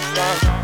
listen.